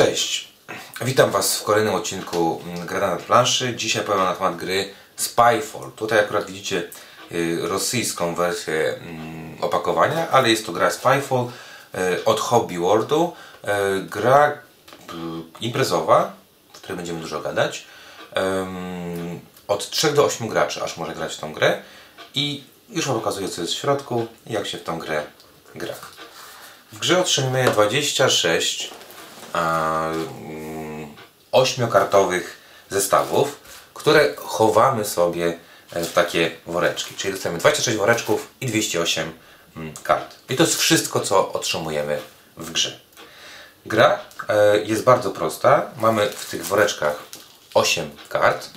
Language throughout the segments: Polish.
Cześć, witam Was w kolejnym odcinku mm, Gra na planszy. Dzisiaj powiem na temat gry Spyfall. Tutaj akurat widzicie y, rosyjską wersję mm, opakowania, ale jest to gra Spyfall y, od Hobby Worldu. Y, Gra imprezowa, w której będziemy dużo gadać. Od 3 do 8 graczy aż może grać w tą grę. I już Wam pokazuję co jest w środku i jak się w tą grę gra. W grze otrzymujemy 26 a, mm, ośmiokartowych zestawów, które chowamy sobie e, w takie woreczki. Czyli dostajemy 26 woreczków i 208 mm, kart. I to jest wszystko, co otrzymujemy w grze. Gra e, jest bardzo prosta. Mamy w tych woreczkach 8 kart.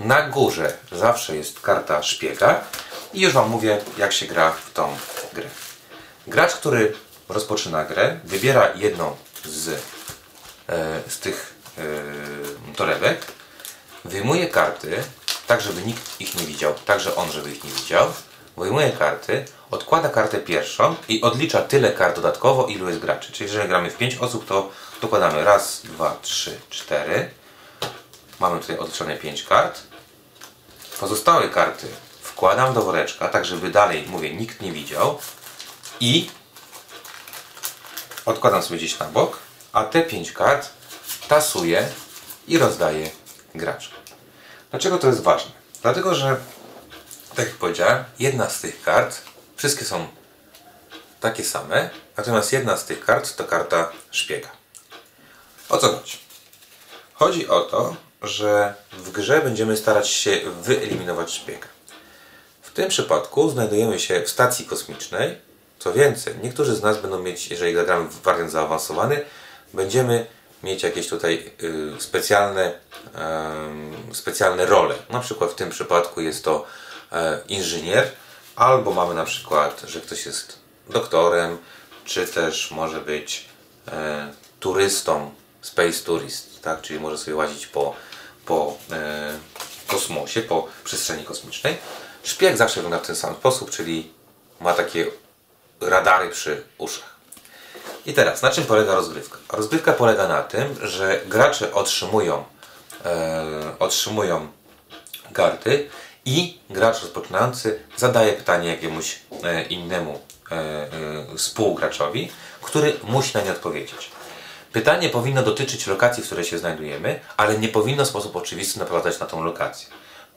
Na górze zawsze jest karta szpiega. I już Wam mówię, jak się gra w tą grę. Gracz, który rozpoczyna grę, wybiera jedną z, z tych e, torebek, wyjmuje karty, tak żeby nikt ich nie widział, także on, żeby ich nie widział, wyjmuje karty, odkłada kartę pierwszą i odlicza tyle kart dodatkowo, ilu jest graczy. Czyli jeżeli gramy w 5 osób, to dokładamy raz, dwa, trzy, cztery. Mamy tutaj odliczone 5 kart. Pozostałe karty wkładam do woreczka, tak żeby dalej, mówię, nikt nie widział. I odkładam sobie gdzieś na bok, a te 5 kart tasuję i rozdaję graczom. Dlaczego to jest ważne? Dlatego, że tak jak powiedziałem, jedna z tych kart, wszystkie są takie same, natomiast jedna z tych kart to karta szpiega. O co chodzi? Chodzi o to, że w grze będziemy starać się wyeliminować szpiega. W tym przypadku znajdujemy się w stacji kosmicznej. Co więcej, niektórzy z nas będą mieć, jeżeli zagramy w wariant zaawansowany, będziemy mieć jakieś tutaj y, specjalne, specjalne role. Na przykład w tym przypadku jest to y, inżynier, albo mamy na przykład, że ktoś jest doktorem, czy też może być e, turystą, space tourist, tak? czyli może sobie łazić po, po e, kosmosie, po przestrzeni kosmicznej. Szpieg zawsze wygląda w ten sam sposób, czyli ma takie radary przy uszach. I teraz, na czym polega rozgrywka? Rozgrywka polega na tym, że gracze otrzymują, e, otrzymują karty i gracz rozpoczynający zadaje pytanie jakiemuś e, innemu e, e, współgraczowi, który musi na nie odpowiedzieć. Pytanie powinno dotyczyć lokacji, w której się znajdujemy, ale nie powinno w sposób oczywisty naprowadzać na tą lokację.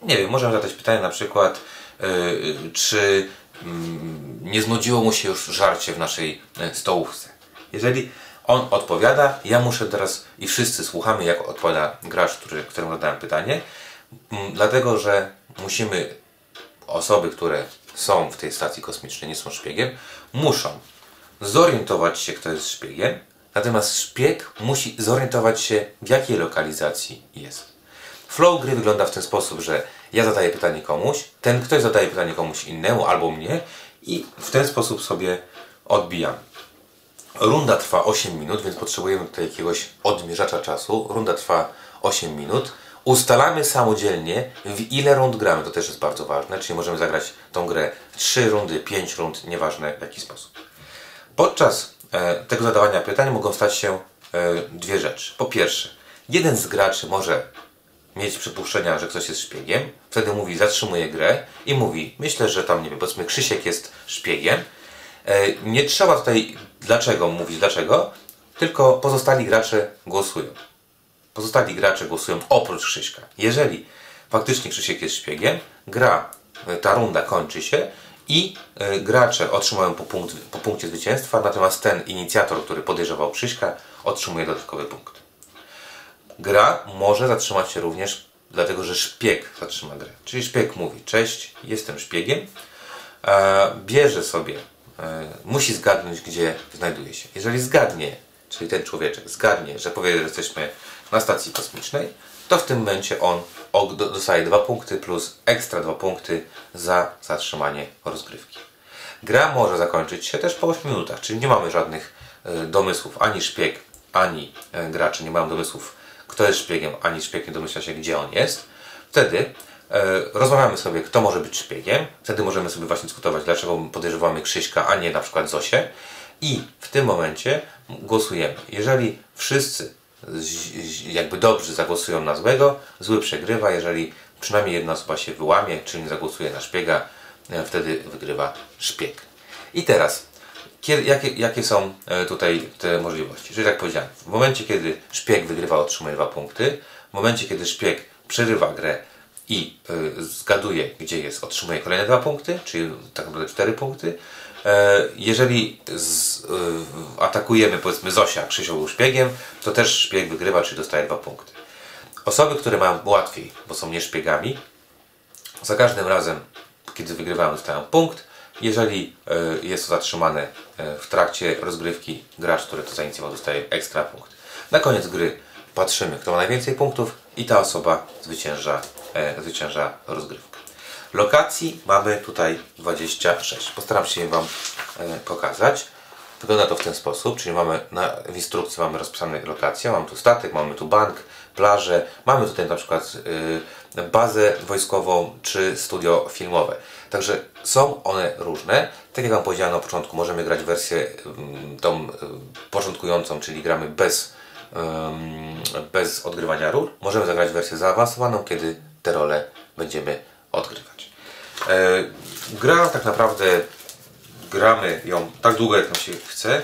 Nie wiem, możemy zadać pytanie na przykład, yy, czy mm, nie znudziło mu się już żarcie w naszej e, stołówce. Jeżeli on odpowiada, ja muszę teraz i wszyscy słuchamy, jak odpowiada gracz, który, któremu zadałem pytanie, mm, dlatego że musimy osoby, które są w tej stacji kosmicznej, nie są szpiegiem, muszą zorientować się, kto jest szpiegiem, natomiast szpieg musi zorientować się, w jakiej lokalizacji jest. Flow gry wygląda w ten sposób, że ja zadaję pytanie komuś, ten ktoś zadaje pytanie komuś innemu albo mnie i w ten sposób sobie odbijam. Runda trwa 8 minut, więc potrzebujemy tutaj jakiegoś odmierzacza czasu. Runda trwa 8 minut. Ustalamy samodzielnie, w ile rund gramy. To też jest bardzo ważne, czyli możemy zagrać tą grę w 3 rundy, 5 rund, nieważne w jaki sposób. Podczas e, tego zadawania pytań mogą stać się e, dwie rzeczy. Po pierwsze, jeden z graczy może mieć przypuszczenia, że ktoś jest szpiegiem. Wtedy mówi, zatrzymuje grę i mówi, myślę, że tam, nie wiem, powiedzmy Krzysiek jest szpiegiem. E, nie trzeba tutaj dlaczego mówić dlaczego, tylko pozostali gracze głosują. Pozostali gracze głosują oprócz Krzyśka. Jeżeli faktycznie Krzysiek jest szpiegiem, gra, e, ta runda kończy się i e, gracze otrzymują po, punkt, po punkcie zwycięstwa, natomiast ten inicjator, który podejrzewał Krzyśka, otrzymuje dodatkowy punkt. Gra może zatrzymać się również dlatego, że szpieg zatrzyma grę. Czyli szpieg mówi, cześć, jestem szpiegiem, bierze sobie, musi zgadnąć, gdzie znajduje się. Jeżeli zgadnie, czyli ten człowieczek zgadnie, że powie, że jesteśmy na stacji kosmicznej, to w tym momencie on dostaje dwa punkty plus ekstra dwa punkty za zatrzymanie rozgrywki. Gra może zakończyć się też po 8 minutach, czyli nie mamy żadnych e, domysłów, ani szpieg, ani e, gracze nie mają domysłów, kto jest szpiegiem, ani szpieg nie domyśla się, gdzie on jest. Wtedy e, rozmawiamy sobie, kto może być szpiegiem. Wtedy możemy sobie właśnie dyskutować, dlaczego podejrzewamy Krzyśka, a nie na przykład Zosię. I w tym momencie głosujemy. Jeżeli wszyscy jakby dobrzy zagłosują na złego, zły przegrywa, jeżeli przynajmniej jedna osoba się wyłamie, czyli nie zagłosuje na szpiega, e, wtedy wygrywa szpieg. I teraz, jakie, jakie są e, tutaj te możliwości? Czyli tak powiedziałem, w momencie kiedy szpieg wygrywa, otrzymuje dwa punkty, w momencie kiedy szpieg przerywa grę i y, zgaduje, gdzie jest, otrzymuje kolejne dwa punkty, czyli tak naprawdę cztery punkty. E, jeżeli z, y, atakujemy powiedzmy Zosia, Krzysiu był szpiegiem, to też szpieg wygrywa, czyli dostaje dwa punkty. Osoby, które mają łatwiej, bo są nie szpiegami, za każdym razem, kiedy wygrywają, dostają punkt. Jeżeli e, jest to zatrzymane e, w trakcie rozgrywki, gracz, który to zainicjował, dostaje ekstra punkt. Na koniec gry patrzymy, kto ma najwięcej punktów i ta osoba zwycięża, e, zwycięża rozgrywkę. Lokacji mamy tutaj 26. Postaram się je Wam e, pokazać. Wygląda to w ten sposób, czyli mamy na, w instrukcji mamy rozpisane lokacje, mamy tu statek, mamy tu bank, plażę, mamy tutaj na przykład y, bazę wojskową czy studio filmowe. Także są one różne. Tak jak Wam powiedziałem na początku, możemy grać wersję ym, tą y, początkującą, czyli gramy bez, bez odgrywania ról. Możemy zagrać wersję zaawansowaną, kiedy te role będziemy odgrywać. E, gra tak naprawdę gramy ją tak długo, jak nam się chce.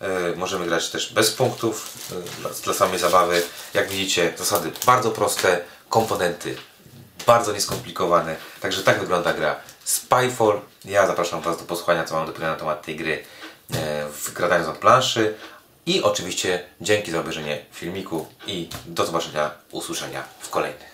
E, Możemy grać też bez punktów e, dla, samej zabawy. Jak widzicie, zasady bardzo proste, komponenty bardzo nieskomplikowane. Także tak wygląda gra Spyfall. Ja zapraszam Was do posłuchania, co mam do powiedzenia na temat tej gry w gradaniu z planszy. I oczywiście dzięki za obejrzenie filmiku i do zobaczenia, usłyszenia w kolejnych.